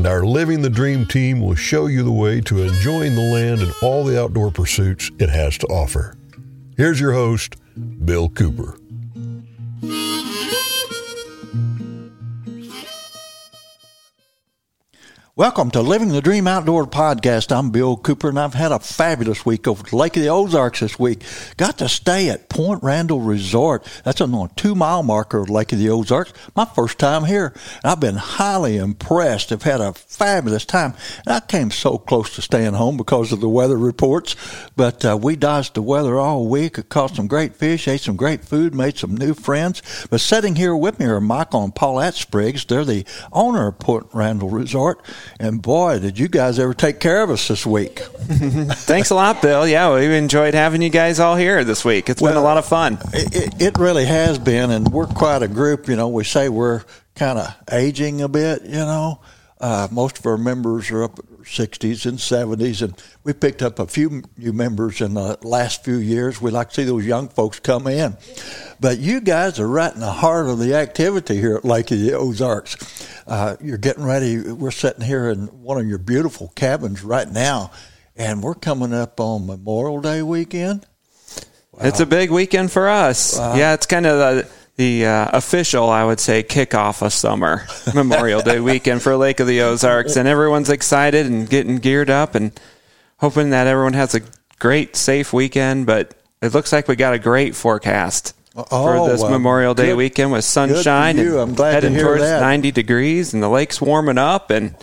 and our Living the Dream team will show you the way to enjoying the land and all the outdoor pursuits it has to offer. Here's your host, Bill Cooper. Welcome to Living the Dream Outdoor Podcast. I'm Bill Cooper, and I've had a fabulous week over the Lake of the Ozarks this week. Got to stay at Point Randall Resort. That's on the two mile marker of Lake of the Ozarks. My first time here. And I've been highly impressed. I've had a fabulous time. And I came so close to staying home because of the weather reports, but uh, we dodged the weather all week. I caught some great fish, ate some great food, made some new friends. But sitting here with me are Michael and Paulette Spriggs. They're the owner of Point Randall Resort. And boy, did you guys ever take care of us this week? Thanks a lot, Bill. Yeah, we enjoyed having you guys all here this week. It's well, been a lot of fun. It, it, really has been, and we're quite a group. You know, we say we're kind of aging a bit, you know. Uh, most of our members are up 60s and 70s, and we picked up a few new members in the last few years. We like to see those young folks come in. But you guys are right in the heart of the activity here at Lake of the Ozarks. Uh, you're getting ready. We're sitting here in one of your beautiful cabins right now, and we're coming up on Memorial Day weekend. Wow. It's a big weekend for us. Wow. Yeah, it's kind of the the uh, official, I would say, kickoff of summer, Memorial Day weekend for Lake of the Ozarks, and everyone's excited and getting geared up and hoping that everyone has a great, safe weekend. But it looks like we got a great forecast oh, for this well, Memorial Day good, weekend with sunshine and heading to towards that. 90 degrees, and the lake's warming up and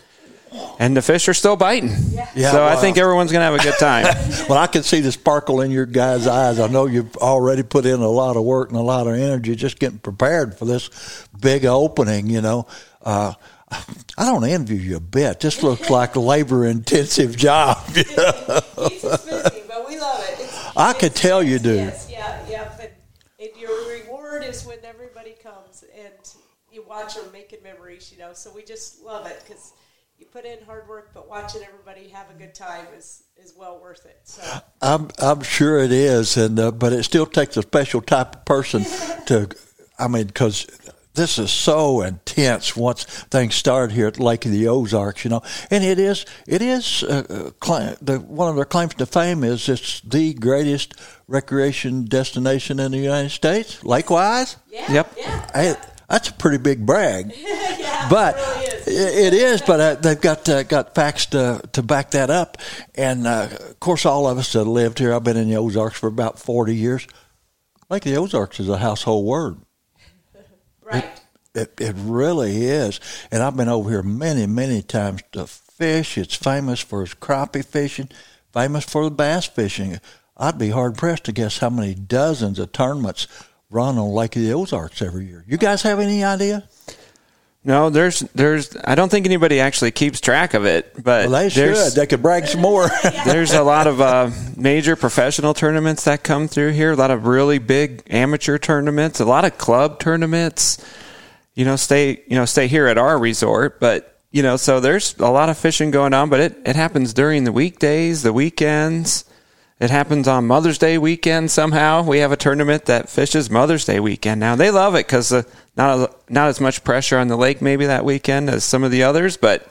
and the fish are still biting. Yeah. yeah so well, I think everyone's going to have a good time. well, I can see the sparkle in your guys' eyes. I know you've already put in a lot of work and a lot of energy just getting prepared for this big opening. You know, uh, I don't envy you a bit. This looks like a labor intensive job. it's busy, but we love it. It's, I could tell you do. Yes, yeah, yeah. But it, your reward is when everybody comes and you watch them making memories. You know, so we just love it because you put in hard work, but watching everybody have a good time is is well worth it. So I'm I'm sure it is, and uh, but it still takes a special type of person to. I mean, because this is so intense once things start here at Lake of the Ozarks, you know. And it is, it is, uh, uh the, one of their claims to fame is it's the greatest recreation destination in the United States, Likewise, Yeah, yep. Yeah. I, that's a pretty big brag. yeah, but it, really is. It is. But uh, they've got uh, got facts to to back that up. And uh, of course, all of us that lived here. I've been in the Ozarks for about forty years. Lake the Ozarks is a household word. right. It, it, it really is. And I've been over here many many times to fish. It's famous for its crappie fishing, famous for the bass fishing. I'd be hard pressed to guess how many dozens of tournaments run on Lake of the Ozarks every year. You guys have any idea? No, there's, there's. I don't think anybody actually keeps track of it, but well, they should. They could brag some more. there's a lot of uh, major professional tournaments that come through here. A lot of really big amateur tournaments. A lot of club tournaments. You know, stay you know stay here at our resort, but you know, so there's a lot of fishing going on. But it it happens during the weekdays, the weekends. It happens on Mother's Day weekend somehow. We have a tournament that fishes Mother's Day weekend. Now they love it because uh, not not as much pressure on the lake maybe that weekend as some of the others, but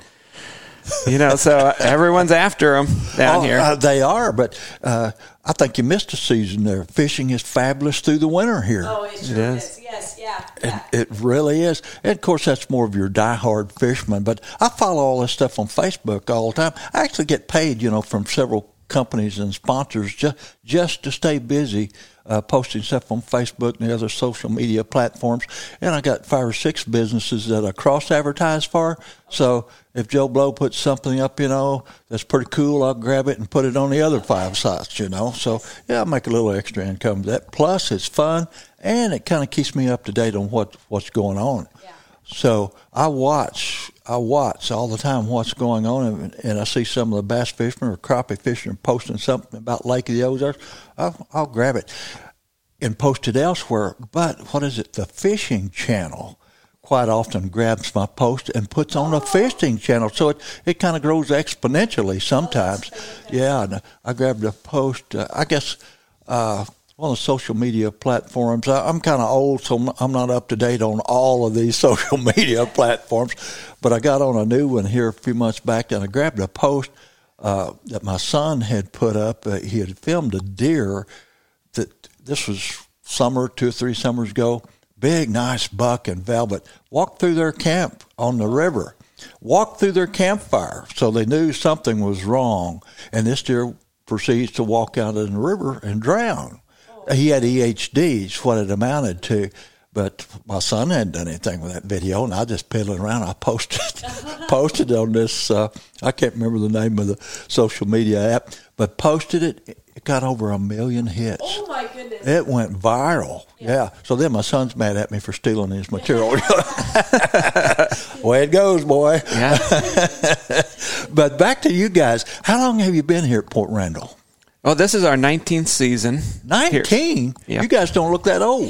you know, so everyone's after them down oh, here. Uh, they are, but uh, I think you missed a season there. Fishing is fabulous through the winter here. Oh, it sure it is. is. Yes, yeah. yeah. It, it, really is. And of course, that's more of your die-hard fisherman. But I follow all this stuff on Facebook all the time. I actually get paid, you know, from several companies and sponsors just just to stay busy uh, posting stuff on Facebook and the other social media platforms. And I got five or six businesses that I cross advertise for. So if Joe Blow puts something up, you know, that's pretty cool, I'll grab it and put it on the other five sites, you know. So yeah, I make a little extra income that. Plus, it's fun and it kind of keeps me up to date on what what's going on. Yeah. So I watch I watch all the time what's going on, and, and I see some of the bass fishermen or crappie fishermen posting something about Lake of the Ozarks. I'll, I'll grab it and post it elsewhere. But what is it? The fishing channel quite often grabs my post and puts on a fishing channel. So it, it kind of grows exponentially sometimes. Yeah, and I grabbed a post, uh, I guess, uh, on the social media platforms. I, I'm kind of old, so I'm not up to date on all of these social media platforms. But I got on a new one here a few months back, and I grabbed a post uh, that my son had put up. Uh, he had filmed a deer that this was summer, two or three summers ago big, nice buck and velvet, walked through their camp on the river, walked through their campfire, so they knew something was wrong. And this deer proceeds to walk out in the river and drown. He had EHDs, what it amounted to. But my son hadn't done anything with that video, and I just piddling around. I posted posted on this. Uh, I can't remember the name of the social media app, but posted it it got over a million hits. Oh my goodness! It went viral. Yeah. yeah. So then my son's mad at me for stealing his material. Way it goes, boy. Yeah. but back to you guys. How long have you been here at Point Randall? Oh, this is our 19th season. 19? Yeah. You guys don't look that old.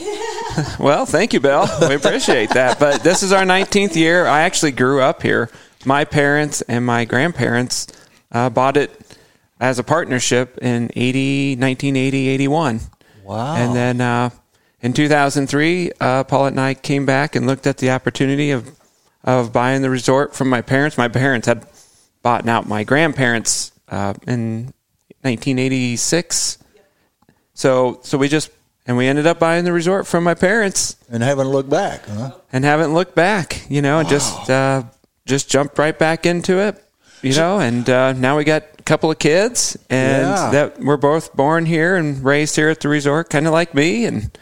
well, thank you, Bill. We appreciate that. But this is our 19th year. I actually grew up here. My parents and my grandparents uh, bought it as a partnership in 80, 1980, 81. Wow. And then uh, in 2003, uh, Paulette and I came back and looked at the opportunity of, of buying the resort from my parents. My parents had bought out my grandparents uh, in 1986. So, so we just, and we ended up buying the resort from my parents. And haven't looked back, huh? And haven't looked back, you know, wow. and just, uh, just jumped right back into it, you know, and uh, now we got a couple of kids, and yeah. that we're both born here and raised here at the resort, kind of like me, and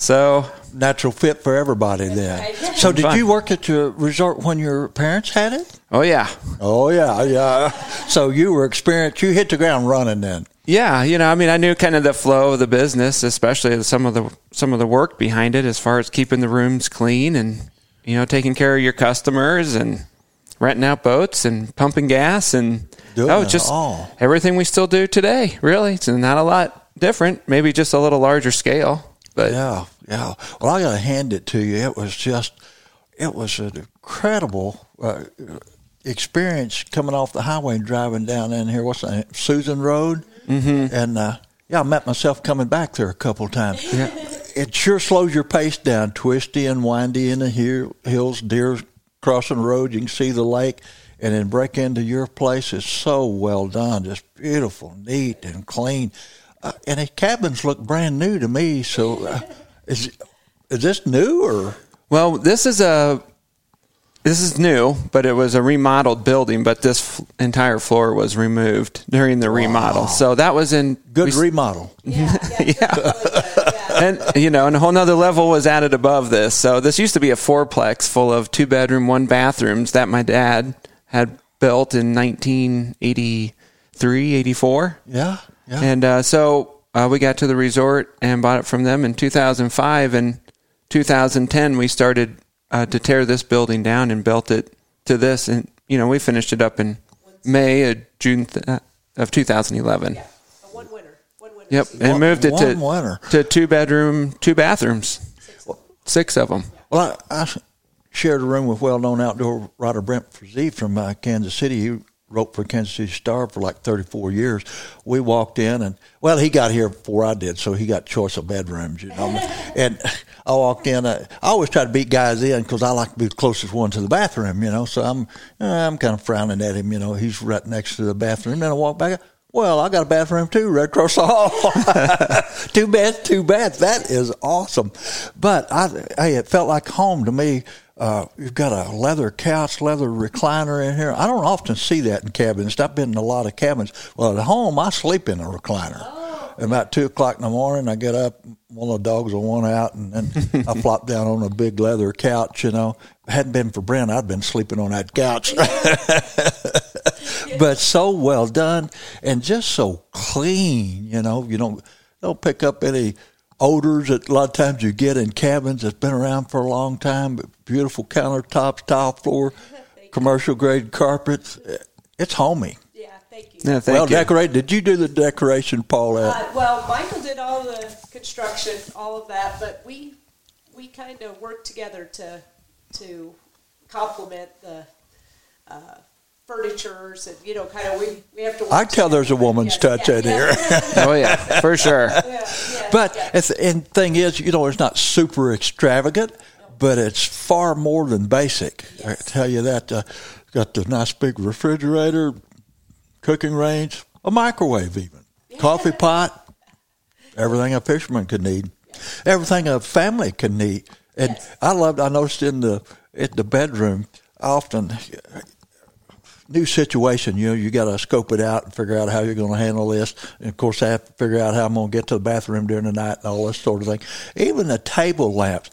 so natural fit for everybody. Then, so did you work at the resort when your parents had it? Oh yeah, oh yeah, yeah. So you were experienced. You hit the ground running then. Yeah, you know, I mean, I knew kind of the flow of the business, especially some of the some of the work behind it, as far as keeping the rooms clean and you know taking care of your customers and renting out boats and pumping gas and Doing oh, just all. everything we still do today. Really, it's not a lot different. Maybe just a little larger scale. But yeah, yeah. Well, I got to hand it to you. It was just, it was an incredible uh, experience coming off the highway and driving down in here. What's that? Susan Road. Mm-hmm. And uh, yeah, I met myself coming back there a couple of times. Yeah. It sure slows your pace down, twisty and windy in the hills, deer crossing the road. You can see the lake and then break into your place It's so well done, just beautiful, neat, and clean. Uh, and the cabins look brand new to me. So, uh, is is this new or? Well, this is a this is new, but it was a remodeled building. But this f- entire floor was removed during the remodel, so that was in good we, remodel. Yeah, yeah. yeah. and you know, and a whole nother level was added above this. So this used to be a fourplex full of two bedroom, one bathrooms that my dad had built in 1983, 84. Yeah, yeah. And uh, so uh, we got to the resort and bought it from them in 2005. And 2010, we started uh, to tear this building down and built it to this. And, you know, we finished it up in May, of June th- uh, of 2011. Yeah. One winter. One winter. Yep, and one, moved it to, to two bedroom, two bathrooms, six, six of them. Well, I, I shared a room with well-known outdoor writer Brent Frazee from uh, Kansas City. He wrote for Kansas City Star for like 34 years. We walked in and, well, he got here before I did, so he got choice of bedrooms, you know. and I walked in. Uh, I always try to beat guys in because I like to be the closest one to the bathroom, you know. So I'm, I'm kind of frowning at him, you know. He's right next to the bathroom. And then I walk back. Well, I got a bathroom too, right across the hall. two beds, two baths. That is awesome. But I, hey, it felt like home to me uh, you've got a leather couch, leather recliner in here. I don't often see that in cabins. I've been in a lot of cabins. Well, at home, I sleep in a recliner. Oh. About two o'clock in the morning, I get up. One of the dogs will want out, and then I flop down on a big leather couch. You know, it hadn't been for Brent, I'd been sleeping on that couch. but so well done, and just so clean. You know, you don't don't pick up any odors that a lot of times you get in cabins that's been around for a long time, but beautiful countertops, tile floor. commercial grade carpets. It's homey. Yeah, thank you. Yeah, thank well you. decorated. Did you do the decoration, Paulette? Uh, well, Michael did all the construction, all of that, but we we kind of worked together to to complement the uh, furnitures and you know, kind of we we have to. Work I tell there's a woman's Yeah, touch yeah, in yeah. here. oh yeah, for sure. Yeah, yeah, But yeah. it's, and thing is, you know, it's not super extravagant, but it's far more than basic. I tell you that. Uh, got the nice big refrigerator, cooking range, a microwave, even coffee pot, everything a fisherman could need, everything a family can need. And Yes. I loved. I noticed in the in the bedroom often new situation, you know, you got to scope it out and figure out how you're going to handle this. And of course, I have to figure out how I'm going to get to the bathroom during the night and all this sort of thing. Even the table lamps.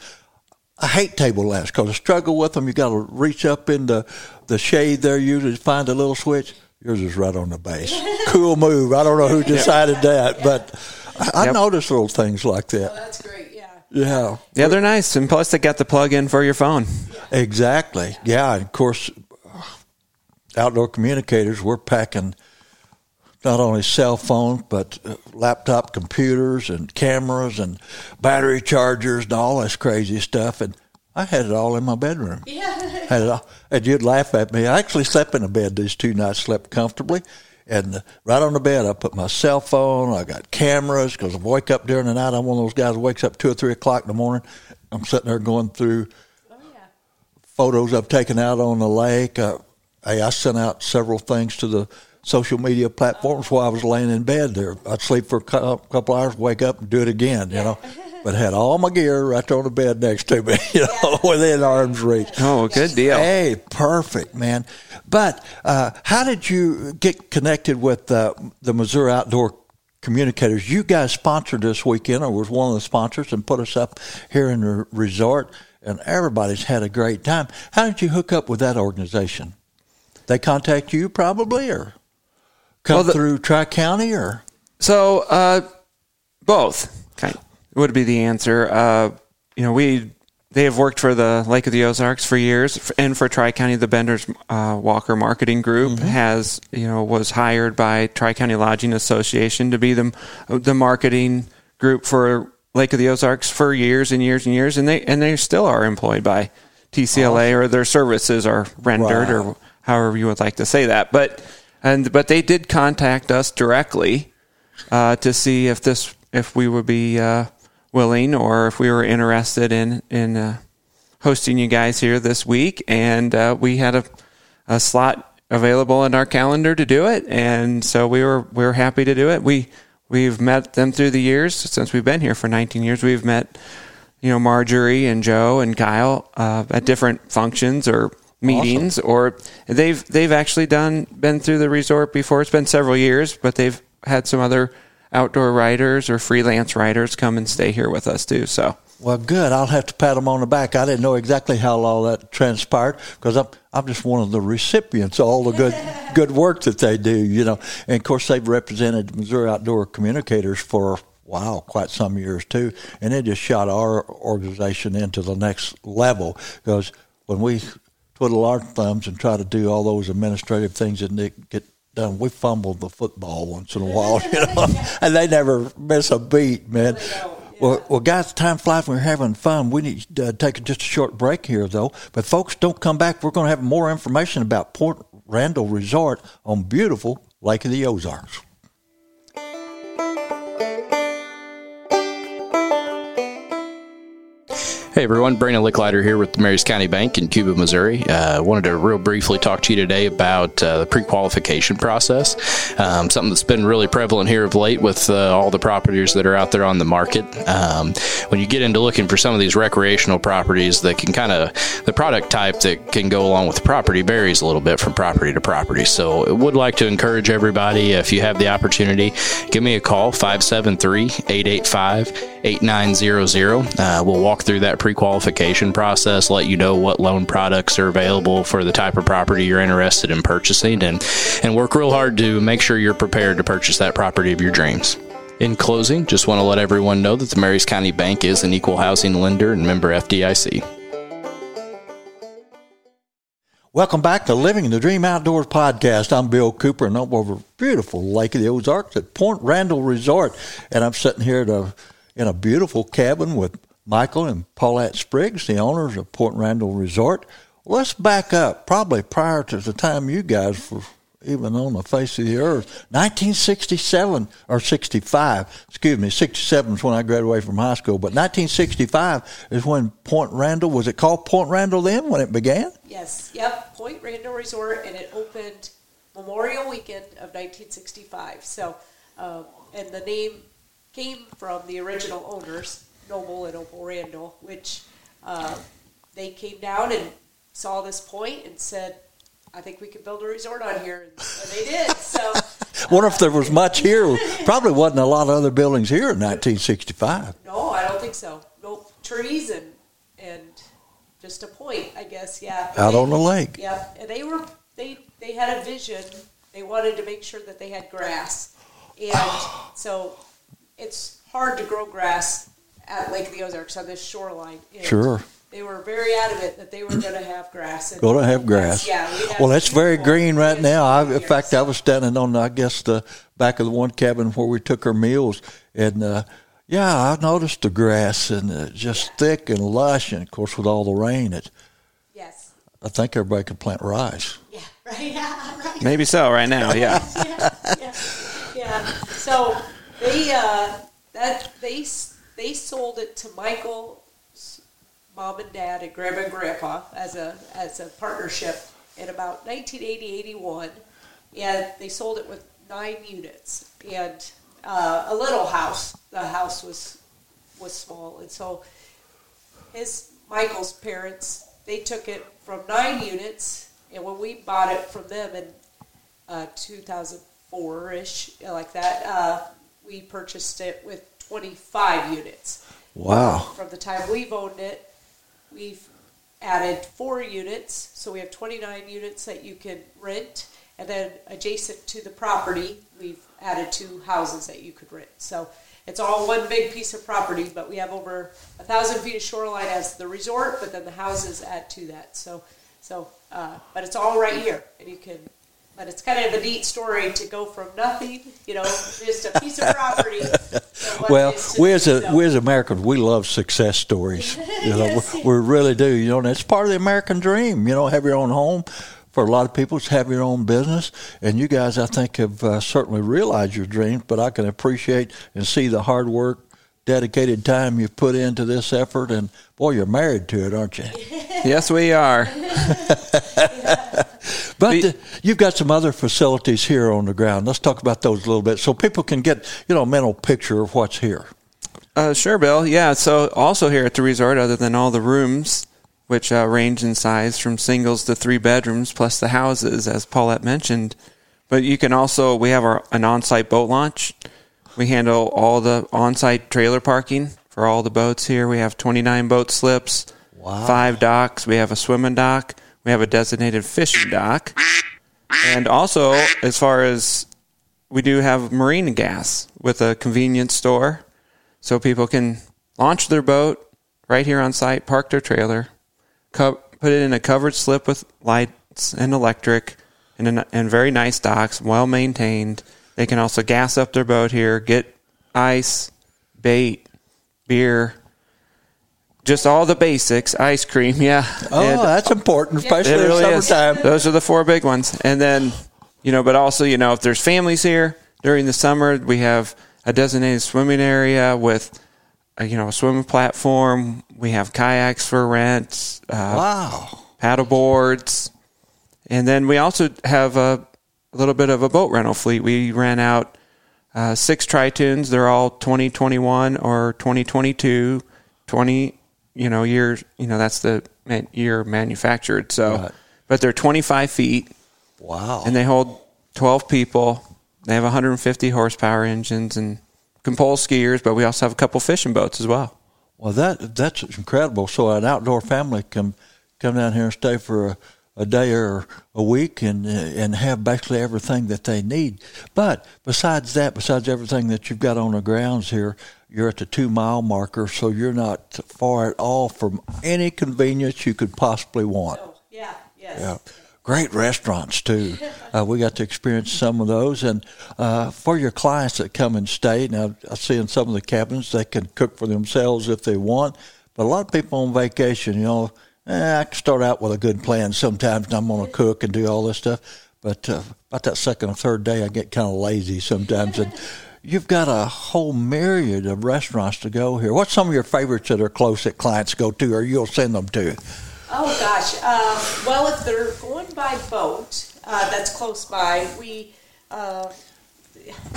I hate table lamps because I struggle with them. You got to reach up in the, the shade there usually to find a little switch. Yours is right on the base. cool move. I don't know who decided that, but I, I Yep. notice little things like Oh, that. that's great. Yeah. Yeah. Yeah, they're nice, and plus they got the plug in for your phone. Exactly. Yeah. And of course, outdoor communicators, we're packing not only cell phones, but uh, laptop computers and cameras and battery chargers and all this crazy stuff. And I had it all in my bedroom. Yeah. Had it all, and you'd laugh at me. I actually slept in a bed these two nights, slept comfortably. And uh, right on the bed, I put my cell phone. I got cameras because I wake up during the night. I'm one of those guys who wakes up two or three o'clock in the morning. I'm sitting there going through Oh yeah. photos I've taken out on the lake. Uh, hey, I sent out several things to the social media platforms while I was laying in bed there. I'd sleep for a couple hours, wake up, and do it again, you know. But had all my gear right there on the bed next to me, you know, within arm's reach. Oh, good deal. Hey, perfect, man. But uh, how did you get connected with uh, the Missouri Outdoor Communicators? You guys sponsored this weekend, or was one of the sponsors, and put us up here in the resort, and everybody's had a great time. How did you hook up with that organization? They contact you probably, or come Well, the- through Tri County, or? So, uh, both. Kind would be the answer. Uh, you know, we they have worked for the Lake of the Ozarks for years, and for Tri County, the Benders uh, Walker Marketing Group has you know was hired by Tri County Lodging Association to be the the marketing group for Lake of the Ozarks for years and years and years, and they and they still are employed by TCLA or their services are rendered or however you would like to say that. But and but they did contact us directly uh, to see if this if we would be uh, willing or if we were interested in in uh, hosting you guys here this week, and uh, we had a, a slot available in our calendar to do it, and so we were we were happy to do it. We we've met them through the years since we've been here for 19 years. We've met you know Marjorie and Joe and Kyle uh, at different functions or meetings, or they've they've actually done been through the resort before. It's been several years, but they've had some other outdoor writers or freelance writers come and stay here with us too. So Well, good. I'll have to pat them on the back. I didn't know exactly how all that transpired because I'm I'm just one of the recipients of all the good good work that they do. You know, and of course they've represented Missouri Outdoor Communicators for wow quite some years too, and they just shot our organization into the next level because when we twiddle our thumbs and try to do all those administrative things that Nick get done, we fumble the football once in a while, you know, and they never miss a beat, man. Well, well, guys, time flies when we're having fun. We need to uh, take just a short break here, though. But folks, don't come back. We're going to have more information about Point Randall Resort on beautiful Lake of the Ozarks. Hey everyone, Brandon Licklider here with the Maries County Bank in Cuba, Missouri. Uh, wanted to real briefly talk to you today about uh, the pre-qualification process. Um, something that's been really prevalent here of late with uh, all the properties that are out there on the market. Um, when you get into looking for some of these recreational properties, that can kind of the product type that can go along with the property varies a little bit from property to property. So, I would like to encourage everybody if you have the opportunity, give me a call 573-885-8900. Uh, we'll walk through that pre-qualification process, let you know what loan products are available for the type of property you're interested in purchasing, and and work real hard to make sure you're prepared to purchase that property of your dreams. In closing, just want to let everyone know that the Maries County Bank is an equal housing lender and member FDIC. Welcome back to Living the Dream Outdoors podcast. I'm Bill Cooper, and I'm over beautiful Lake of the Ozarks at Point Randall Resort, and I'm sitting here at a, in a beautiful cabin with Michael and Paulette Spriggs, the owners of Point Randall Resort. Let's back up, probably prior to the time you guys were even on the face of the earth. 1967 or 65, excuse me, 67 is when I graduated from high school, but 1965 is when Point Randall, was it called Point Randall then when it began? Yes, yep, Point Randall Resort, and it opened Memorial Weekend of 1965. So, um, and the name came from the original owners, Noble and Opal Randall, which uh, they came down and saw this point and said, I think we could build a resort on here, and they did. So, Wonder if there was much here. Probably wasn't a lot of other buildings here in 1965. no, I don't think so. No trees and and just a point, I guess. Yeah, Out on the lake. Yep, and they were they they had a vision. They wanted to make sure that they had grass, and so it's hard to grow grass at Lake of the Ozarks on this shoreline. And Sure. They were very adamant that they were going to have grass. And Going to have grass. Yeah. we have Well, that's very green right now. I, in fact, I was standing on, I guess, the back of the one cabin where we took our meals, and uh, yeah, I noticed the grass and uh, just thick and lush, and of course, with all the rain, it. Yes. I think everybody could plant rice. Yeah. Right. Yeah. Right. Maybe so right now, yeah. yeah, yeah, yeah. So they uh, that they they sold it to Michael's mom and dad and grandma and grandpa as a as a partnership in about 1980-81, and they sold it with nine units and uh, a little house. The house was was small, and so his Michael's parents they took it from nine units, and when we bought it from them in uh, 2004 ish, like that, uh, we purchased it with 25 units. Wow. From the time we've owned it, we've added four units, so we have 29 units that you can rent, and then adjacent to the property, we've added two houses that you could rent. So it's all one big piece of property, but we have over a thousand feet of shoreline as the resort, but then the houses add to that. So, so, uh, but it's all right here, and you can. But it's kind of a neat story to go from nothing, you know, just a piece of property. Well, we as a we as Americans, we love success stories. You know, Yes. we, we really do. You know, and it's part of the American dream. You know, have your own home. For a lot of people, it's have your own business. And you guys, I think, have uh, certainly realized your dreams. But I can appreciate and see the hard work, dedicated time you've put into this effort. And boy, you're married to it, aren't you? yes, we are. But We- uh, you've got some other facilities here on the ground. Let's talk about those a little bit, so people can get you know a mental picture of what's here. Uh, sure, Bill. Yeah. So also here at the resort, other than all the rooms, which uh, range in size from singles to three bedrooms, plus the houses, as Paulette mentioned. But you can also we have our an on-site boat launch. We handle all the on-site trailer parking for all the boats here. We have 29 boat slips, Wow. five docks. We have a swimming dock. We have a designated fishing dock, and also as far as we do have marine gas with a convenience store so people can launch their boat right here on site, park their trailer, co- put it in a covered slip with lights and electric, and, an, and very nice docks, well maintained. They can also gas up their boat here, get ice, bait, beer, just all the basics, ice cream, yeah. Oh, And- that's important, especially it really in is. summertime. Those are the four big ones. And then, you know, but also, you know, if there's families here during the summer, we have a designated swimming area with, a, you know, a swimming platform. We have kayaks for rent, uh, Wow. paddle boards. And then we also have a, a little bit of a boat rental fleet. We ran out uh, six Tritoons. They're all 2021 or 2022, 20, you know, years, you know, that's the man, year manufactured. So, Right. but they're 25 feet Wow. and they hold 12 people. They have 150 horsepower engines and can pull skiers, but we also have a couple fishing boats as well. well, that that's incredible. So an outdoor family can come down here and stay for a, a day or a week and and have basically everything that they need. But besides that, besides everything that you've got on the grounds here, you're at the two mile marker, so you're not far at all from any convenience you could possibly want. Oh, yeah, yes. Yeah. great restaurants too. Uh, we got to experience some of those, and uh, for your clients that come and stay, now I see in some of the cabins they can cook for themselves if they want, but a lot of people on vacation, you know, eh, I can start out with a good plan sometimes, and I'm going to cook and do all this stuff, but uh, about that second or third day, I get kind of lazy sometimes, and you've got a whole myriad of restaurants to go here. What's some of your favorites that are close that clients go to, or you'll send them to? Oh gosh. Um, well, if they're going by boat, uh, that's close by. We, uh,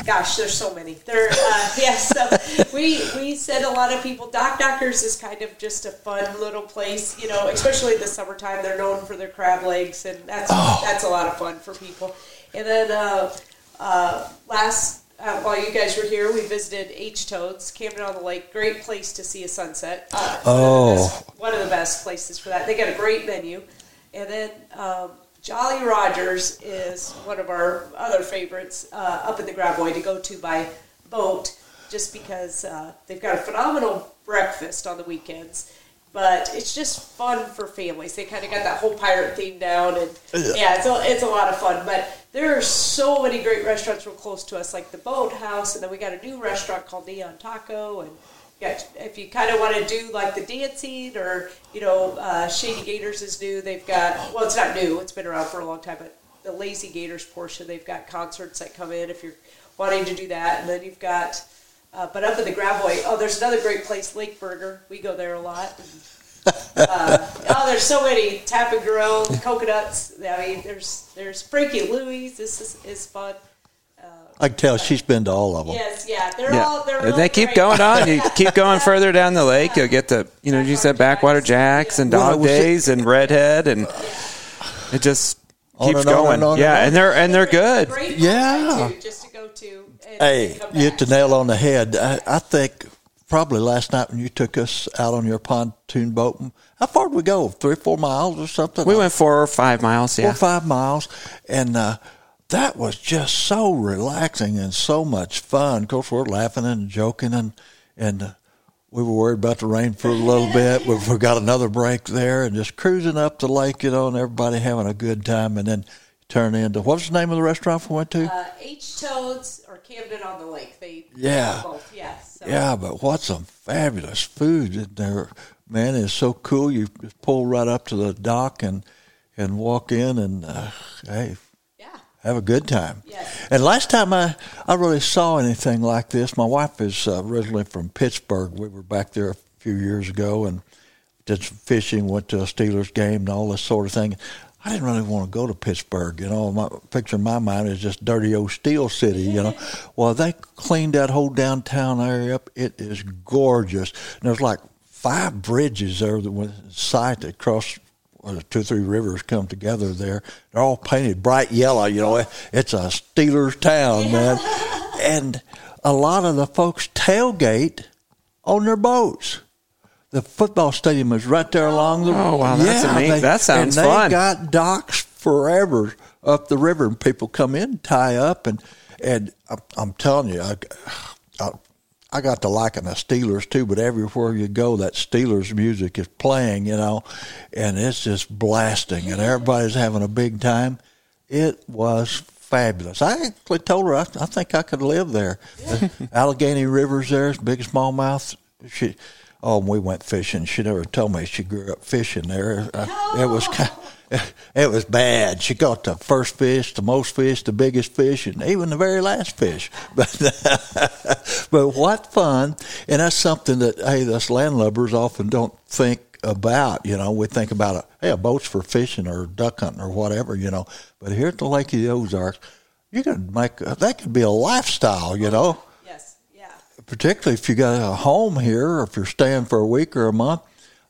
gosh, there's so many. There, uh, yeah. So we we send a lot of people. Dock Knockers is kind of just a fun little place, you know. Especially in the summertime, they're known for their crab legs, and that's Oh. that's a lot of fun for people. And then uh, uh, last uh, while you guys were here, we visited H Toads, Camden on the Lake. Great place to see a sunset. Uh, Oh. one of, the best, one of the best places for that. They got a great menu, and then um, Jolly Rogers is one of our other favorites uh, up in the Gravois to go to by boat, just because uh, they've got a phenomenal breakfast on the weekends. But it's just fun for families. They kind of got that whole pirate theme down, and yeah, it's a, it's a lot of fun. But there are so many great restaurants real close to us, like the Boathouse, and then we got a new restaurant called Neon Taco, and yeah, if you kind of want to do like the dancing or you know uh, Shady Gators is new. They've got well, it's not new. It's been around for a long time, but the Lazy Gators portion, they've got concerts that come in if you're wanting to do that, and then you've got. Uh, but up in the Gravois, oh, there's another great place, Lake Burger. We go there a lot. uh, oh, there's so many tap and grill, coconuts. I mean, there's there's Frankie Louis. This is, is fun. I can tell she's been to all of them. Yes, yeah, they're Yeah, all they're and they keep great. going on. You keep going further down the lake, you'll get the you know you said Backwater Jacks and Well, Dog was- Days and Redhead, and it just On keeps and on going. and on yeah, on. and they're and they're good. Great Yeah. one, just to go to. And Hey, come you hit the nail on the head. I, I think probably last night when you took us out on your pontoon boat, how far did we go? Three or four miles or something? We went four or five miles. four Yeah, or five miles, and uh, that was just so relaxing and so much fun. Of course, we're laughing and joking, and and uh, we were worried about the rain for a little bit. We we got another break there, and just cruising up the lake, you know, and everybody having a good time, and then turn into what's the name of the restaurant we went to? Uh, H Toads or Camden on the Lake. They Yeah. both. Yeah. So. Yeah, but what some fabulous food in there, man! It's so cool. You just pull right up to the dock and and walk in, and uh, hey. Have a good time. Yes. And last time I, I really saw anything like this, my wife is uh, originally from Pittsburgh. We were back there a few years ago and did some fishing, went to a Steelers game and all this sort of thing. I didn't really want to go to Pittsburgh. You know, my picture in my mind is just dirty old Steel City. You know, well they cleaned that whole downtown area up. It is gorgeous. And there's like five bridges there that was sight that cross or the two or three rivers come together there. They're all painted bright yellow. You know, it's a Steelers town, man. And a lot of the folks tailgate on their boats. The football stadium is right there along the. Oh, wow, that's amazing. That sounds and they got docks forever up the river, and people come in, tie up, and and I'm, I'm telling you, I, I I got to liking the Steelers too. But everywhere you go, that Steelers music is playing, you know, and it's just blasting, and everybody's having a big time. It was fabulous. I actually told her I, I think I could live there. The Allegheny River's there, it's big smallmouth. She, oh, we went fishing. She never told me she grew up fishing there. Uh, it was kind it was bad. She caught the first fish, the most fish, the biggest fish, and even the very last fish. But but what fun! And that's something that hey, us landlubbers often don't think about. You know, we think about a hey, a boat's for fishing or duck hunting or whatever. You know, but here at the Lake of the Ozarks, you can make that could be a lifestyle. You know Yes. Yeah. particularly if you got a home here or if you're staying for a week or a month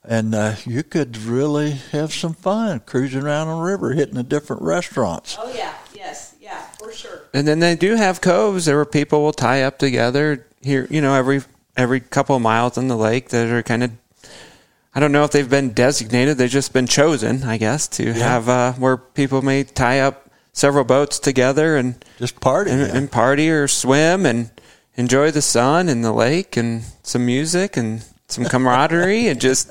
and uh, you could really have some fun cruising around on the river hitting the different restaurants Oh yeah. Yes. Yeah. For sure. and then they do have coves there where people will tie up together here. You know, every every couple of miles on the lake that are kind of. I don't know if they've been designated. They've just been chosen, I guess, to have uh, where people may tie up several boats together and just party and, yeah. and party or swim and enjoy the sun and the lake and some music and some camaraderie and just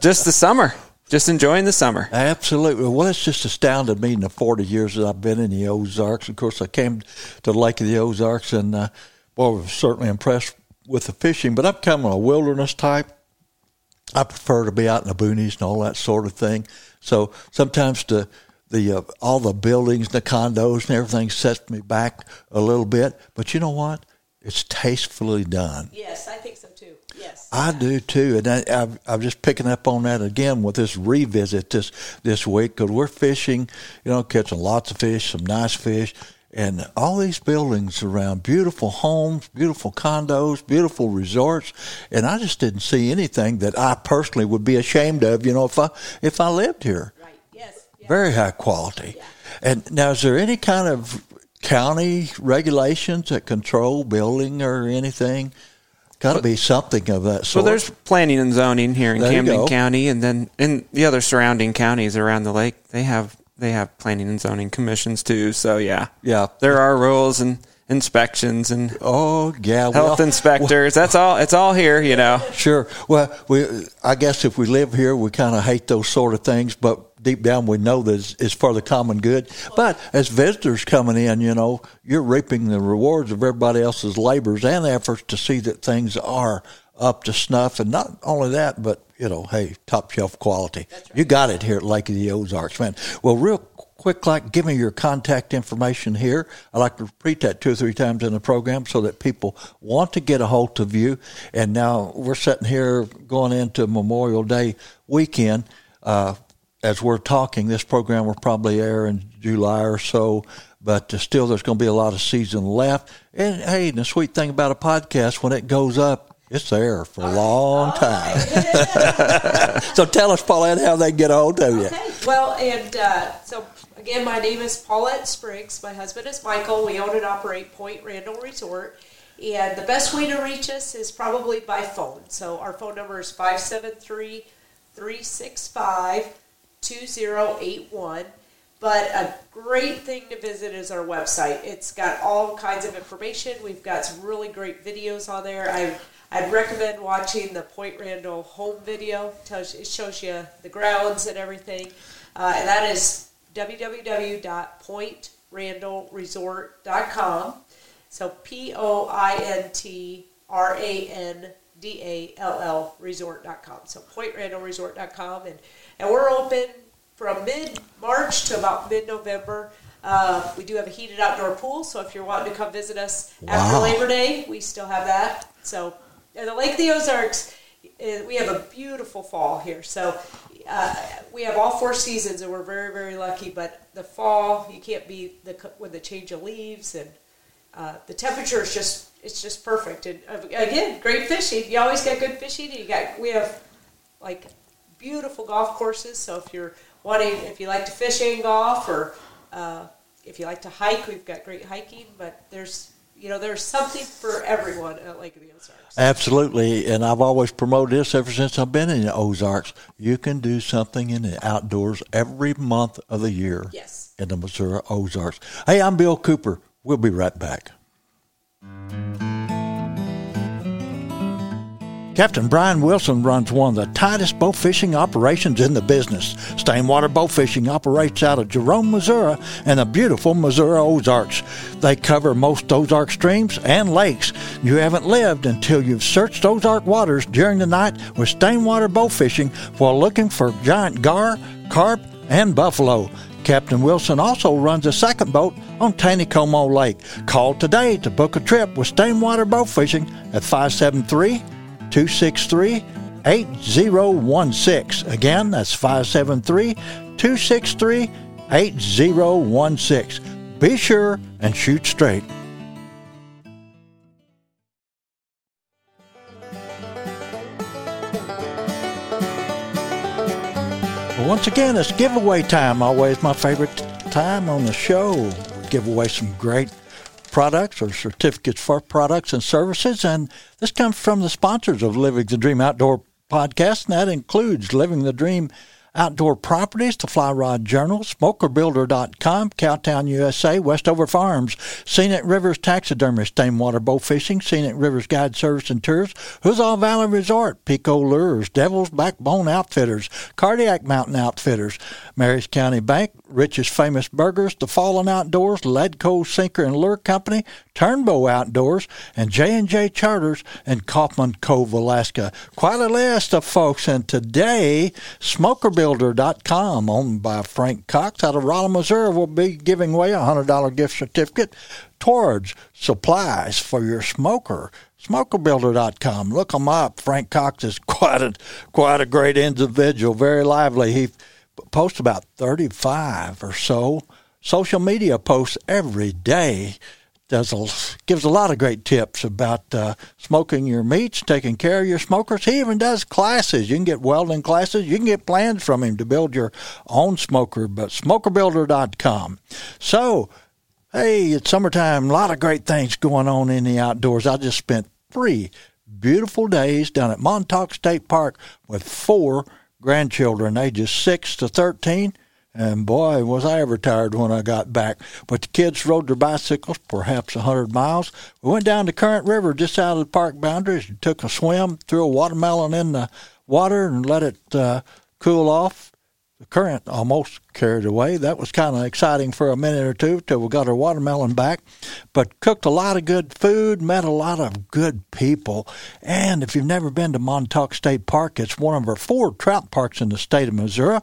just the summer. just enjoying the summer. Absolutely. Well, it's just astounded me in the 40 years that I've been in the Ozarks. Of course, I came to the Lake of the Ozarks and, uh, well, was certainly impressed with the fishing, but I'm kind of a wilderness type. I prefer to be out in the boonies and all that sort of thing. So sometimes the the uh, all the buildings, the condos, and everything sets me back a little bit. But you know what? It's tastefully done. Yes, I think so too. Yes. I do too, and I, I'm just picking up on that again with this revisit this this week because we're fishing, you know, catching lots of fish, some nice fish, and all these buildings around, beautiful homes, beautiful condos, beautiful resorts, and I just didn't see anything that I personally would be ashamed of, you know, if I if I lived here. Right. Yes. yes. Very high quality. And now, is there any kind of county regulations that control building or anything? Got to be something of that sort. Well, there's planning and zoning here in There Camden. County, and then in the other surrounding counties around the lake, they have they have planning and zoning commissions too. So yeah, Yeah. there are rules and inspections and Oh yeah, health well, inspectors. That's all. It's all here, you know. Sure. Well, we I guess if we live here, we kind of hate those sort of things, but deep down we know that it's, it's for the common good. But as visitors coming in, you know, you're reaping the rewards of everybody else's labors and efforts to see that things are up to snuff, and not only that, but you know, hey, top shelf quality. You got it here at Lake of the Ozarks, man. Well, real quick, like, give me your contact information here. I like to repeat that two or three times in the program so that people want to get a hold of you. And now we're sitting here going into Memorial Day weekend. Uh, as we're talking, this program will probably air in July or so, but uh, still there's going to be a lot of season left. And hey, the sweet thing about a podcast, when it goes up, it's there for a long time. so tell us, Paulette, how they get a hold of you. Okay. Well, and uh, so again, my name is Paulette Spriggs. My husband is Michael. We own and operate Point Randall Resort. And the best way to reach us is probably by phone. So our phone number is 573 365 2081. But a great thing to visit is our website. It's got all kinds of information. We've got some really great videos on there. I I'd recommend watching the Point Randall home video. It shows you the grounds and everything, uh, and that is www.pointrandallresort.com. So P O I N T R A N D A L L resort.com. So pointrandallresort.com, and and we're open from mid March to about mid November. Uh, we do have a heated outdoor pool, so if you're wanting to come visit us after Labor Day, we still have that. So, the Lake of the Ozarks, uh, we have a beautiful fall here. So, uh, we have all four seasons, and we're very, very lucky. But the fall, you can't beat the with the change of leaves, and uh, the temperature is just it's just perfect. And uh, again, great fishing. You always get good fishing. You got we have like beautiful golf courses. So if you're wanting, if you like to fish and golf, or uh, if you like to hike, we've got great hiking. But there's you know there's something for everyone at Lake of the Ozarks. Absolutely, and I've always promoted this ever since I've been in the Ozarks. You can do something in the outdoors every month of the year Yes. in the Missouri Ozarks. Hey, I'm Bill Cooper. We'll be right back. Captain Brian Wilson runs one of the tightest bow fishing operations in the business. Stainwater Bow Fishing operates out of Jerome, Missouri, and the beautiful Missouri Ozarks. They cover most Ozark streams and lakes. You haven't lived until you've searched Ozark waters during the night with Stainwater Bow Fishing while looking for giant gar, carp, and buffalo. Captain Wilson also runs a second boat on Taneycomo Lake. Call today to book a trip with Stainwater Bow Fishing at 573 263 8016. Again, that's 573 263 8016. Be sure and shoot straight. Well, once again, it's giveaway time. Always my favorite time on the show. We give away some great products or certificates for products and services. And this comes from the sponsors of Living the Dream Outdoor podcast, and that includes Living the Dream Outdoor Properties, the Fly Rod Journal, SmokerBuilder.com, Cowtown USA, Westover Farms, Scenic Rivers Taxidermy, Stainwater Bow Fishing, Scenic Rivers Guide Service and Tours, Huzzah Valley Resort, Pico Lures, Devil's Backbone Outfitters, Cardiac Mountain Outfitters, Maries County Bank, Rich's Famous Burgers, The Fallen Outdoors, Ledco Sinker and Lure Company, Turnbow Outdoors, and J&J Charters in Coffman Cove, Alaska. Quite a list of folks, and today, SmokerBuilder.com, owned by Frank Cox out of Rolla, Missouri, will be giving away a $100 gift certificate towards supplies for your smoker. SmokerBuilder.com. Look him up. Frank Cox is quite a quite a great individual, very lively. He posts about 35 or so social media posts every day. Does a, gives a lot of great tips about uh, smoking your meats, taking care of your smokers. He even does classes. You can get welding classes. You can get plans from him to build your own smoker. But smokerbuilder.com. So, hey, it's summertime. A lot of great things going on in the outdoors. I just spent three beautiful days down at Montauk State Park with four grandchildren, ages 6 to 13. And boy, was I ever tired when I got back. But the kids rode their bicycles perhaps a 100 miles. We went down to Current River just out of the park boundaries and took a swim, threw a watermelon in the water and let it uh, cool off the current almost carried away. That was kind of exciting for a minute or two till we got our watermelon back. But cooked a lot of good food, met a lot of good people. And if you've never been to Montauk State Park, it's one of our four trout parks in the state of Missouri.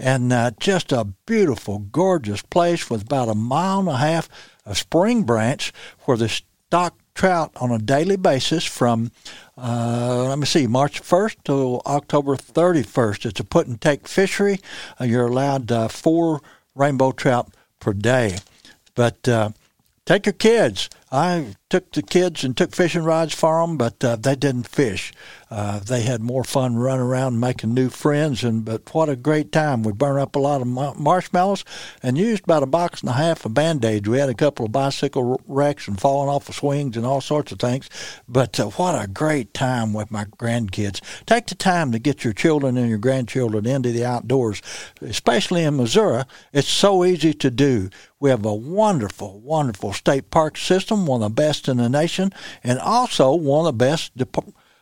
And uh, just a beautiful, gorgeous place with about a mile and a half of spring branch where the stock trout on a daily basis from uh, let me see, March 1st to October 31st. It's a put and take fishery. Uh, you're allowed uh, four rainbow trout per day. But uh, take your kids. I took the kids and took fishing rods for them, but uh, they didn't fish. Uh, they had more fun running around making new friends, and but what a great time! We burned up a lot of marshmallows and used about a box and a half of band aids. We had a couple of bicycle wrecks and falling off of swings and all sorts of things. But uh, what a great time with my grandkids! Take the time to get your children and your grandchildren into the outdoors, especially in Missouri. It's so easy to do. We have a wonderful, wonderful state park system, one of the best in the nation, and also one of the best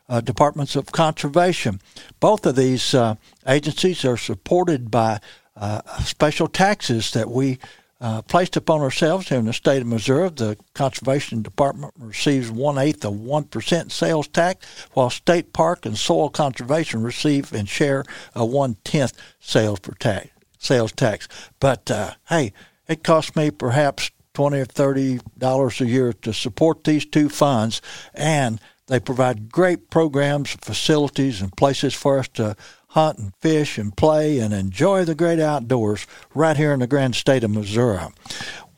uh, departments of conservation. Both of these uh, agencies are supported by uh, special taxes that we uh, placed upon ourselves here in the state of Missouri. The Conservation Department receives one eighth of one percent sales tax, while State Park and Soil Conservation receive and share a one tenth sales tax. Sales tax, but uh, hey, it costs me perhaps twenty or thirty dollars a year to support these two funds, and they provide great programs, facilities, and places for us to hunt and fish and play and enjoy the great outdoors right here in the grand state of Missouri.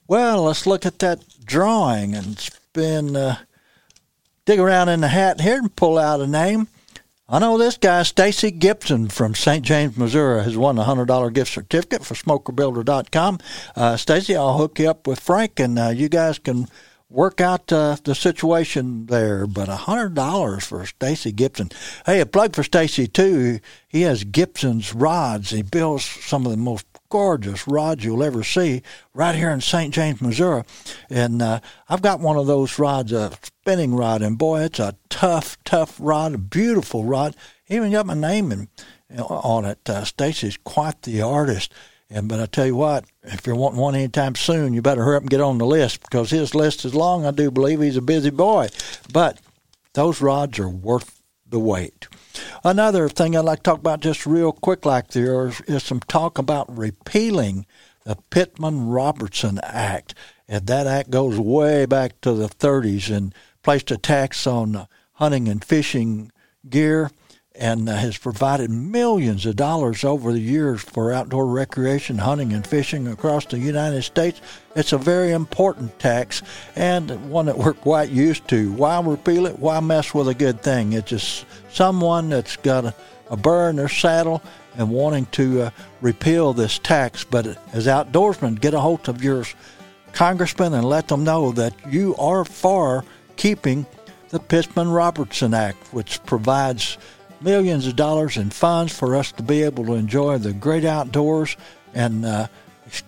Well, let's look at that drawing and spin, uh, dig around in the hat here and pull out a name. I know this guy, Stacy Gibson from St. James, Missouri, has won a $100 gift certificate for SmokerBuilder.com. Uh, Stacy, I'll hook you up with Frank, and uh, you guys can work out uh, the situation there. But a hundred dollars for Stacy Gibson. Hey, a plug for Stacy too. He has Gibson's rods. He builds some of the most gorgeous rods you'll ever see right here in St. James, Missouri. And uh, I've got one of those rods, a spinning rod, and boy, it's a tough, tough rod, a beautiful rod. Even got my name in, on it. Uh, Stacy's quite the artist. And but I tell you what, if you're wanting one anytime soon, you better hurry up and get on the list because his list is long. I do believe he's a busy boy, but those rods are worth the wait. Another thing I'd like to talk about just real quick, like there is, some talk about repealing the Pittman Robertson Act, and that act goes way back to the 30s and placed a tax on hunting and fishing gear and uh, has provided millions of dollars over the years for outdoor recreation, hunting, and fishing across the United States. It's a very important tax and one that we're quite used to. Why repeal it? Why mess with a good thing? It's just someone that's got a, a burr in their saddle and wanting to uh, repeal this tax. But as outdoorsmen, get a hold of your congressman and let them know that you are for keeping the Pittman Robertson Act, which provides millions of dollars in funds for us to be able to enjoy the great outdoors, and uh,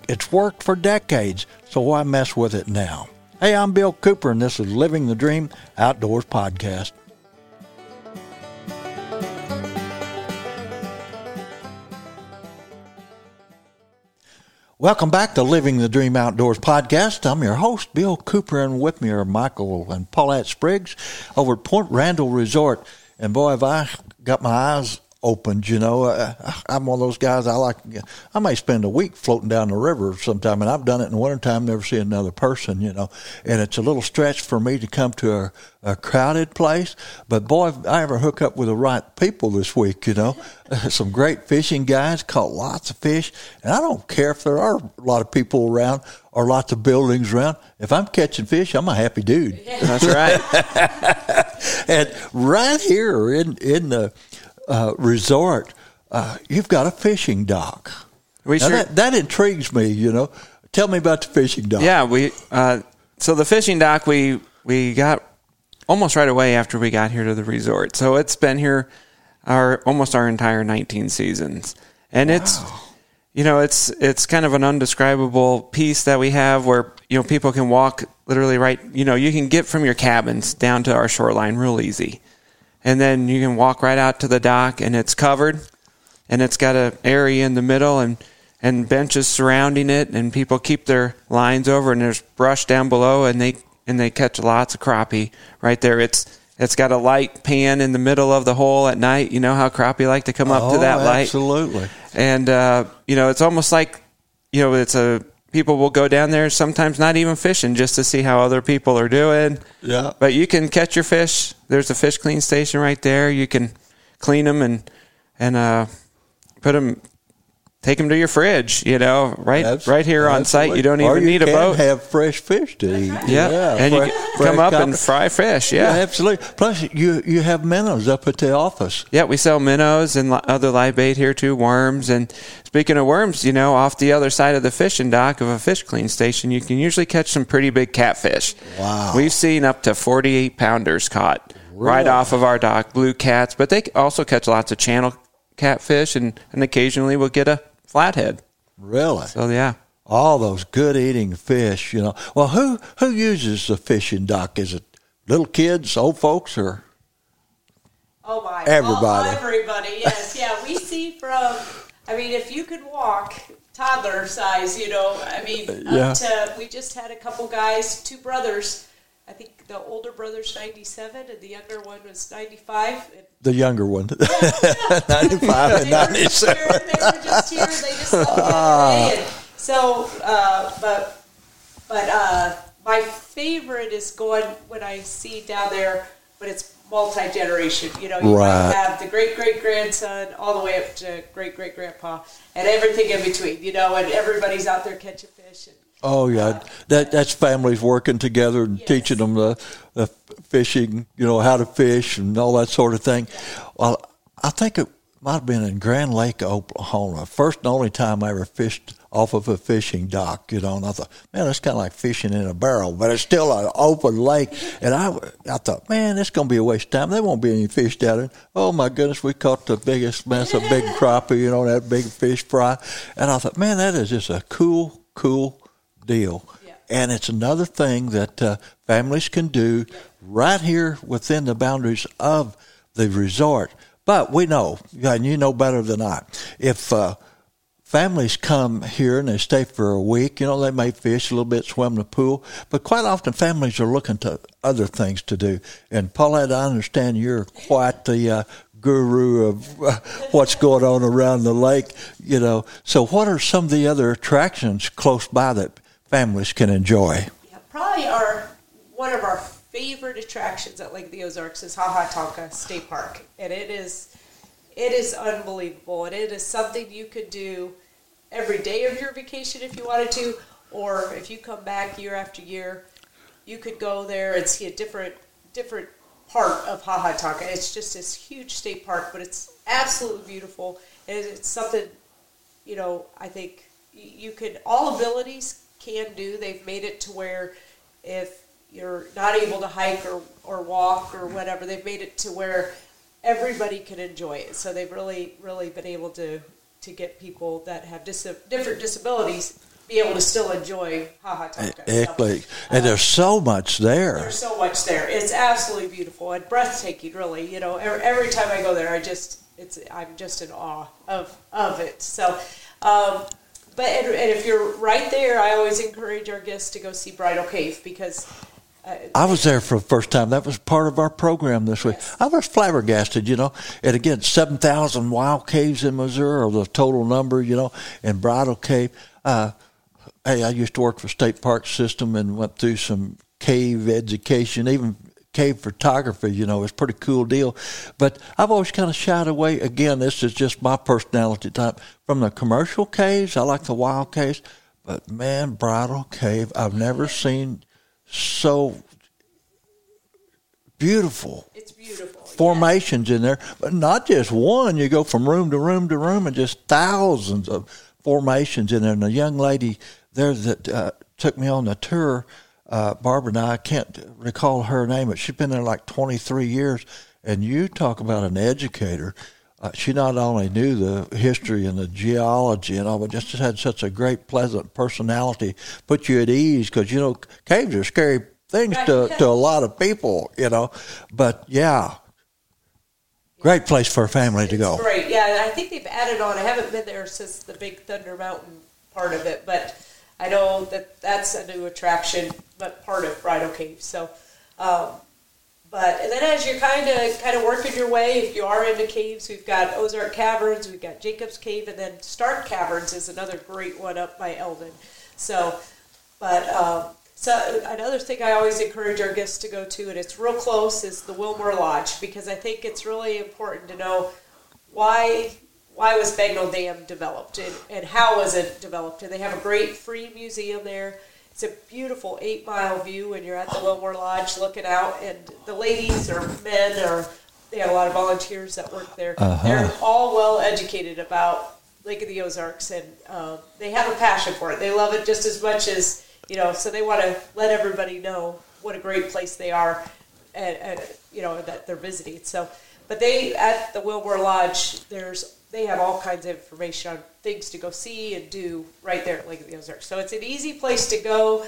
it's, worked for decades. So why mess with it now? Hey, I'm Bill Cooper, and this is Living the Dream Outdoors Podcast. Welcome back to Living the Dream Outdoors podcast. I'm your host, Bill Cooper, and with me are Michael and Paulette Spriggs over at Point Randall Resort. And boy, have I got my eyes opened. You know, uh, I'm one of those guys. I like. I may spend a week floating down the river sometime, and I've done it in the wintertime. Never see another person. You know, and it's a little stretch for me to come to a, a crowded place. But boy, if I ever hook up with the right people this week. You know, some great fishing guys caught lots of fish, and I don't care if there are a lot of people around or lots of buildings around. If I'm catching fish, I'm a happy dude. That's right. and right here in in the uh, resort, uh, you've got a fishing dock. We Now sure. that, that intrigues me. You know, tell me about the fishing dock. Yeah, we. Uh, so the fishing dock we we got almost right away after we got here to the resort. So it's been here our almost our entire 19 seasons, and it's you know it's it's kind of an undescribable piece that we have where you know people can walk literally right. You know you can get from your cabins down to our shoreline real easy, and then you can walk right out to the dock, and it's covered, and it's got an area in the middle and and benches surrounding it, and people keep their lines over, and there's brush down below, and they and they catch lots of crappie right there. It's it's got a light pan in the middle of the hole at night. You know how crappie like to come up to Oh, that light, absolutely. and uh, you know it's almost like you know it's a people will go down there sometimes not even fishing just to see how other people are doing. Yeah. But you can catch your fish. There's a fish clean station right there. You can clean them and and uh, put them, take them to your fridge. You know, right Abs- right here on site. absolutely. You don't Or even need a can boat. Have fresh fish to eat. yeah. and you fresh- can come up and fry fish. Yeah, Yeah. absolutely. Plus, you you have minnows up at the office. Yeah, we sell minnows and other live bait here too, worms. And speaking of worms, you know, off the other side of the fishing dock of a fish clean station, you can usually catch some pretty big catfish. Wow. We've seen up to 48 pounders caught right off of our dock, blue cats, but they also catch lots of channel catfish and, and occasionally we'll get a flathead. Really, So, yeah. all those good eating fish. You know. Well, who who uses the fishing dock? Is it little kids, old folks, or Oh my! Everybody. Oh, everybody, yes, yeah. We see from. I mean, if you could walk, toddler size, you know. I mean, Yeah. up to we just had a couple guys, two brothers. I think the older brother's ninety-seven, and the younger one was ninety-five. And the younger one? Ninety-five and ninety-seven. here. They were just here. They just. And so, uh, but but uh, my favorite is going when I see down there, but it's multi generation. You know, you Right. have the great great grandson all the way up to great great grandpa, and everything in between. You know, and everybody's out there catching fish. And, Oh yeah, that that's families working together and Yes. teaching them the, the fishing, you know, how to fish and all that sort of thing. Well, I think it might have been in Grand Lake, Oklahoma. First and only time I ever fished off of a fishing dock, you know. And I thought, man, that's kind of like fishing in a barrel, but it's still an open lake. And I, I thought, man, it's going to be a waste of time. There won't be any fish down there. Oh my goodness, we caught the biggest mess of big crappie, you know, that big fish fry. And I thought, man, that is just a cool, cool deal. Yeah. And it's another thing that uh, families can do right here within the boundaries of the resort. But we know, and you know better than I, if uh, families come here and they stay for a week, you know, they may fish a little bit, swim in the pool, but quite often families are looking to other things to do. And Paulette, I understand you're quite the uh, guru of uh, what's going on around the lake, you know. So, what are some of the other attractions close by that families can enjoy? yeah, probably our one of our favorite attractions at Lake of the Ozarks is Haha Ha Tonka State Park, and it is it is unbelievable, and it is something you could do every day of your vacation if you wanted to, or if you come back year after year, you could go there and see a different different part of Ha Ha Tonka. It's just this huge state park, but it's absolutely beautiful, and it's something you know, I think you could all abilities can do. They've made it to where if you're not able to hike or, or walk or whatever, they've made it to where everybody can enjoy it. So they've really, really been able to to get people that have dis- different disabilities be able to still enjoy Ha Ha Exactly. So, And there's so much there. there's so much there. It's absolutely beautiful and breathtaking, really. You know, every, every time I go there, I just it's I'm just in awe of of it. So, um, but and, and if you're right there, I always encourage our guests to go see Bridal Cave because uh, I was there for the first time. That was part of our program this week. Yes. I was flabbergasted, you know. And again, 7,000 wild caves in Missouri, the total number, you know, and Bridal Cave. Uh, hey, I used to work for State Park System and went through some cave education, even cave photography, you know, it's a pretty cool deal. But I've always kind of shied away. Again, this is just my personality type. From the commercial caves, I like the wild caves. But man, Bridal Cave, I've never seen so beautiful it's beautiful. yeah. formations in there, but not just one. You go from room to room to room, and just thousands of formations in there. And a young lady there that uh, took me on the tour, uh, Barbara and I, I can't recall her name, but she's been there like 23 years. And you talk about an educator. Uh, she not only knew the history and the geology and all, but just had such a great, pleasant personality. Put you at ease because you know caves are scary things to to a lot of people, you know. But yeah, great place for a family to go. Great. Yeah, I think they've added on. I haven't been there since the Big Thunder Mountain part of it, but I know that that's a new attraction, but part of Bridal Cave. So, um, but and then as you're kind of kind of working your way, if you are into caves, we've got Ozark Caverns, we've got Jacobs Cave, and then Stark Caverns is another great one up by Eldon. So, but um, so another thing I always encourage our guests to go to, and it's real close, is the Willmore Lodge because I think it's really important to know why why was Bagnell Dam developed and, and how was it developed. And they have a great free museum there. It's a beautiful eight mile view when you're at the Willmore Lodge looking out, and the ladies or men or they have a lot of volunteers that work there. They're all well educated about Lake of the Ozarks, and um, they have a passion for it. They love it just as much as you know. So they want to let everybody know what a great place they are, and, and you know that they're visiting. So, but they at the Willmore Lodge, there's they have all kinds of information on things to go see and do right there at Lake of the Ozarks. So it's an easy place to go.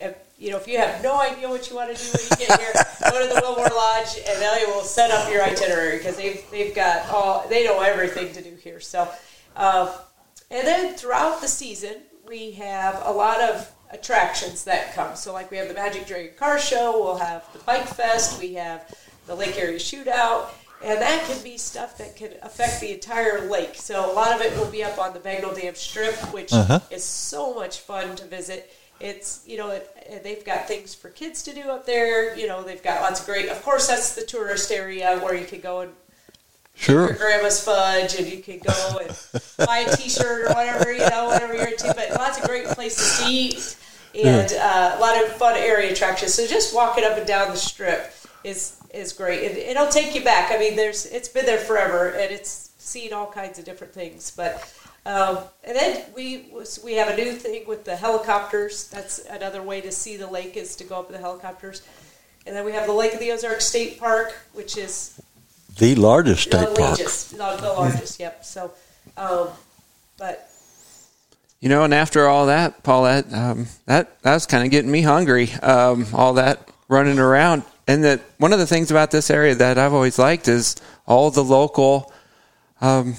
If, you know, if you have no idea what you want to do when you get here, go to the Willmore Lodge and they will set up your itinerary because they've they've got all they know everything to do here. So, um, and then throughout the season, we have a lot of attractions that come. So, like we have the Magic Dragon Car Show, we'll have the Bike Fest, we have the Lake Area Shootout, and that can be stuff that can affect the entire lake. So, a lot of it will be up on the Bagnell Dam Strip, which is so much fun to visit. It's you know it, they've got things for kids to do up there. You know they've got lots of great. Of course, that's the tourist area where you can go and your Sure. grandma's fudge, and you can go and buy a T-shirt or whatever you know, whatever you're into. But lots of great places to eat and uh, a lot of fun area attractions. So just walking up and down the strip is is great, and it'll take you back. I mean, there's it's been there forever, and it's seen all kinds of different things. But um, and then we we have a new thing with the helicopters. That's another way to see the lake is to go up in the helicopters. And then we have the Lake of the Ozark State Park, which is The largest state the park. largest, not the largest. Yep. So, um, but You know, and after all that, Paulette, um, that that was kind of getting me hungry. Um, all that running around, and that one of the things about this area that I've always liked is all the local, um,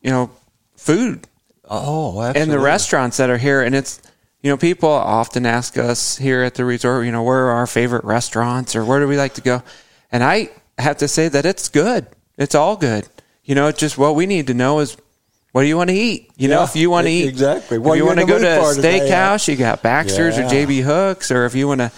you know, food Oh, absolutely. and the restaurants that are here. And it's, you know, people often ask us here at the resort, you know, where are our favorite restaurants or where do we like to go? And I have to say that it's good. It's all good. You know, just what we need to know is what do you want to eat? You know, if you want to eat, exactly. If What you you want to go to a yeah. steakhouse, you got Baxter's or JB Hooks, or if you want to,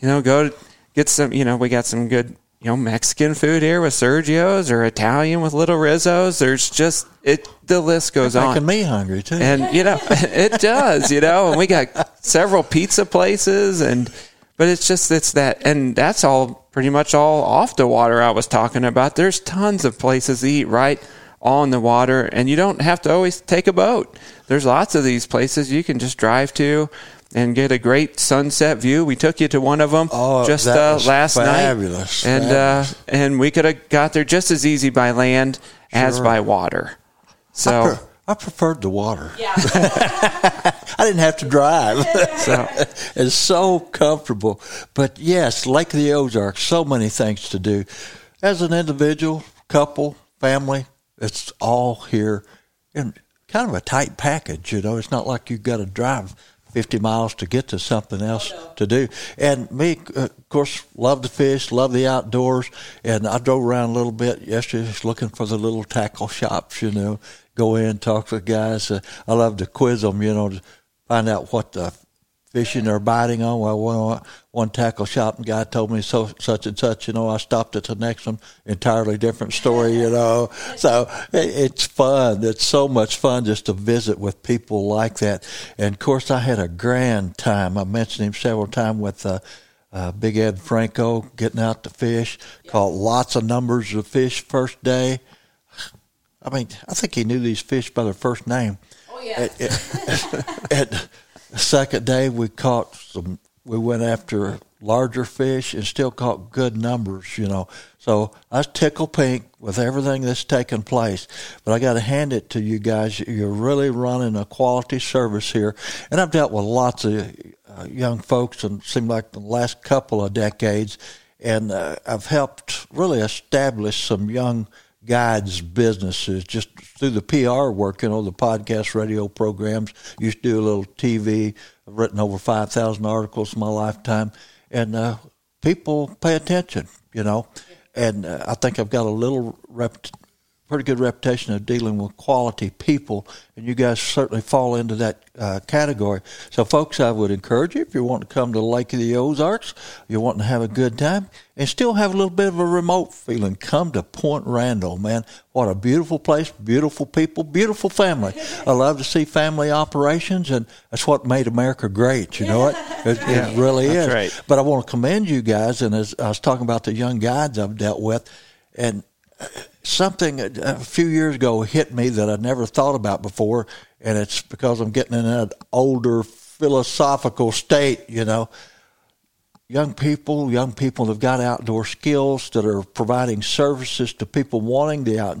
you know, go to get some, you know, we got some good, you know, Mexican food here with Sergio's or Italian with Little Rizzo's. There's just it. The list goes on making me hungry too. and you know it does you know and we got several pizza places and but it's just it's that and that's all pretty much all off the water i was talking about there's tons of places to eat right on the water and you don't have to always take a boat there's lots of these places you can just drive to and get a great sunset view. We took you to one of them Oh, just that uh, was last fabulous, night, and fabulous. Uh, and we could have got there just as easy by land as by water. I, So, pre- I preferred the water. Yeah. I didn't have to drive. so it's so comfortable. But yes, Lake of the Ozarks, so many things to do. As an individual, couple, family, it's all here in kind of a tight package. You know, it's not like you've got to drive 50 miles to get to something else to do. And me, uh, of course, love to fish, love the outdoors. And I drove around a little bit yesterday just looking for the little tackle shops, you know, go in, talk to the guys. Uh, I love to quiz them, you know, to find out what the fishing or biting on. Well, one, one tackle shop and guy told me so such and such. You know, I stopped at the next one, entirely different story. You know, so it, it's fun. It's so much fun just to visit with people like that. And of course, I had a grand time. I mentioned him several times with. Uh, uh, Big Ed Franco getting out to fish, caught lots of numbers of fish first day. I mean, I think he knew these fish by their first name. Oh, yeah. At, at, at the second day, we caught some. We went after larger fish and still caught good numbers. You know, so I was tickle pink with everything that's taken place. But I got to hand it to you guys. You're really running a quality service here, and I've dealt with lots of uh, young folks, and it seemed like the last couple of decades, and uh, I've helped really establish some young guides businesses just through the PR work, you know, the podcast radio programs. Used to do a little TV. I've written over 5,000 articles in my lifetime. And uh, people pay attention, you know. And uh, I think I've got a little rep- pretty good reputation of dealing with quality people, and you guys certainly fall into that uh, category. So, folks, I would encourage you if you want to come to Lake of the Ozarks, you're wanting to have a good time, and still have a little bit of a remote feeling, come to Point Randall, man. What a beautiful place, beautiful people, beautiful family. I love to see family operations, and that's what made America great. You know it? It, it really that's is. right. But I want to commend you guys, and as I was talking about the young guides I've dealt with, and something a few years ago hit me that I never thought about before, and it's because I'm getting in that older philosophical state, you know. Young people, young people have got outdoor skills that are providing services to people wanting the out,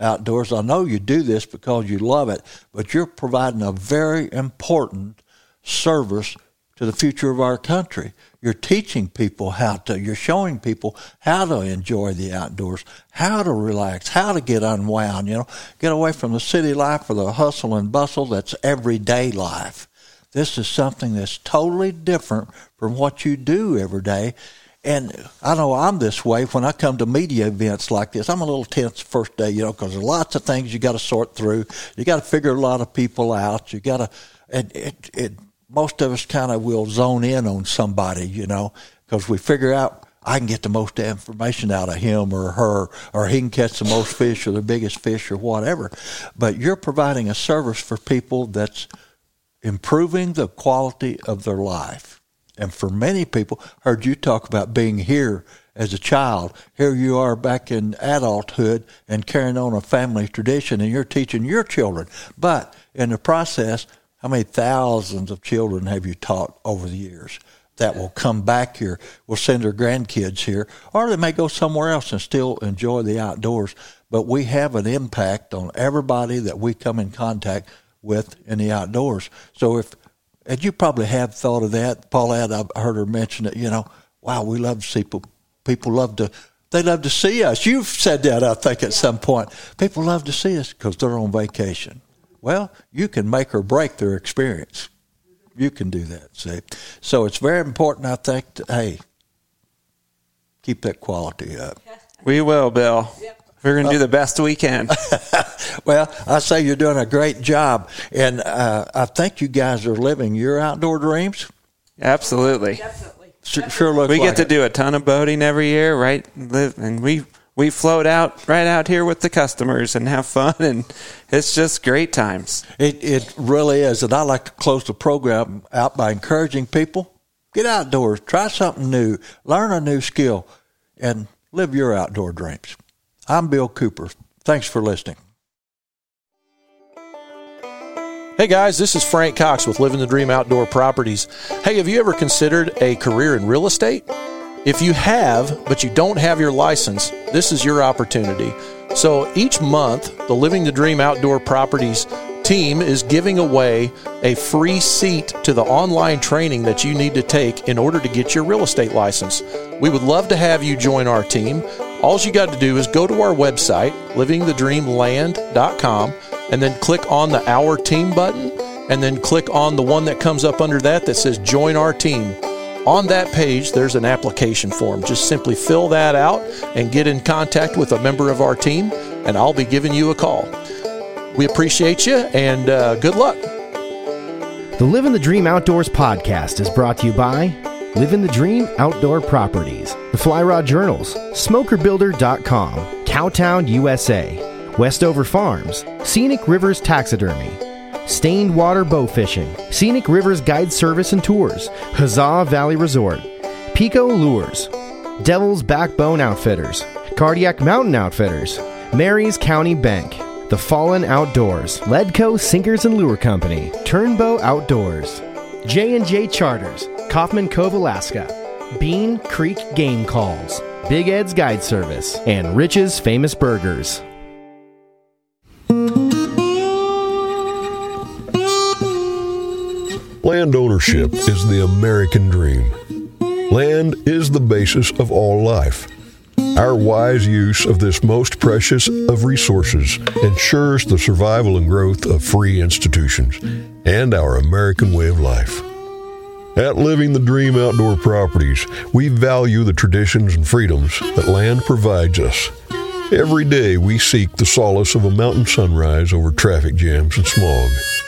outdoors. I know you do this because you love it, but you're providing a very important service to the future of our country. You're teaching people how to, you're showing people how to enjoy the outdoors, how to relax, how to get unwound, you know, get away from the city life or the hustle and bustle that's everyday life. This is something that's totally different from what you do every day. And I know I'm this way when I come to media events like this. I'm a little tense first day, you know, because there's lots of things you got to sort through. You got to figure a lot of people out. You got to, and most of us kind of will zone in on somebody, you know, because we figure out I can get the most information out of him or her, or he can catch the most fish or the biggest fish or whatever. But you're providing a service for people that's improving the quality of their life. And for many people, heard you talk about being here as a child. Here you are back in adulthood and carrying on a family tradition, and you're teaching your children. But in the process, how many thousands of children have you taught over the years that will come back here, will send their grandkids here, or they may go somewhere else and still enjoy the outdoors? But we have an impact on everybody that we come in contact with in the outdoors. So if and you probably have thought of that, Paulette. I've heard her mention it. You know, wow, we love to see people. People love to. They love to see us. You've said that, I think, at some point. People love to see us because they're on vacation. Well, you can make or break their experience. You can do that. See, so it's very important. I think. To, hey, keep that quality up. we will, Bill. We're going to do the best we can. Well, I say you're doing a great job, and uh, I think you guys are living your outdoor dreams. Absolutely. Definitely. Sure, sure looks We like get to it. do a ton of boating every year, right? Live and we we float out right out here with the customers and have fun, and it's just great times. It it really is, and I like to close the program out by encouraging people get outdoors, try something new, learn a new skill, and live your outdoor dreams. I'm Bill Cooper. Thanks for listening. Hey guys, this is Frank Cox with Living the Dream Outdoor Properties. Hey, have you ever considered a career in real estate? If you have, but you don't have your license, this is your opportunity. So each month, the Living the Dream Outdoor Properties team is giving away a free seat to the online training that you need to take in order to get your real estate license. We would love to have you join our team. All you got to do is go to our website, livingthedreamland.com, and then click on the Our Team button, and then click on the one that comes up under that that says Join Our Team. On that page, there's an application form. Just simply fill that out and get in contact with a member of our team, and I'll be giving you a call. We appreciate you and uh, good luck. The Living the Dream Outdoors podcast is brought to you by Living the Dream Outdoor Properties, the Fly Rod Journals, SmokerBuilder.com, Cowtown, USA, Westover Farms, Scenic Rivers Taxidermy, Stainwater Bow Fishing, Scenic Rivers Guide Service and Tours, Huzzah Valley Resort, Pico Lures, Devil's Backbone Outfitters, Cardiac Mountain Outfitters, Maries County Bank, The Fallen Outdoors, Ledco Sinkers and Lure Company, Turnbow Outdoors, J&J Charters, Coffman Cove, Alaska, Bean Creek Game Calls, Big Ed's Guide Service, and Rich's Famous Burgers. Land ownership is the American dream. Land is the basis of all life. Our wise use of this most precious of resources ensures the survival and growth of free institutions and our American way of life. At Living the Dream Outdoor Properties, we value the traditions and freedoms that land provides us. Every day we seek the solace of a mountain sunrise over traffic jams and smog,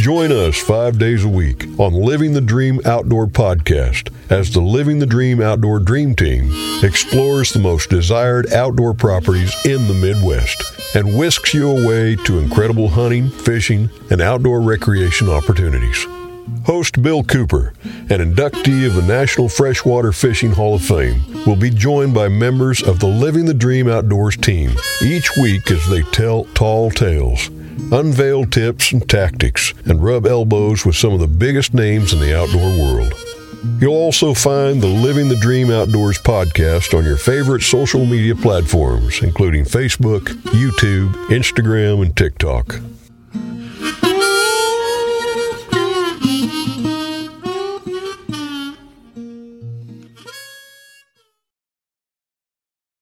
Join us five days a week on Living the Dream Outdoor Podcast as the Living the Dream Outdoor Dream Team explores the most desired outdoor properties in the Midwest and whisks you away to incredible hunting, fishing, and outdoor recreation opportunities. Host Bill Cooper, an inductee of the National Freshwater Fishing Hall of Fame, will be joined by members of the Living the Dream Outdoors team each week as they tell tall tales, unveil tips and tactics, and rub elbows with some of the biggest names in the outdoor world. You'll also find the Living the Dream Outdoors podcast on your favorite social media platforms, including Facebook, YouTube, Instagram, and TikTok.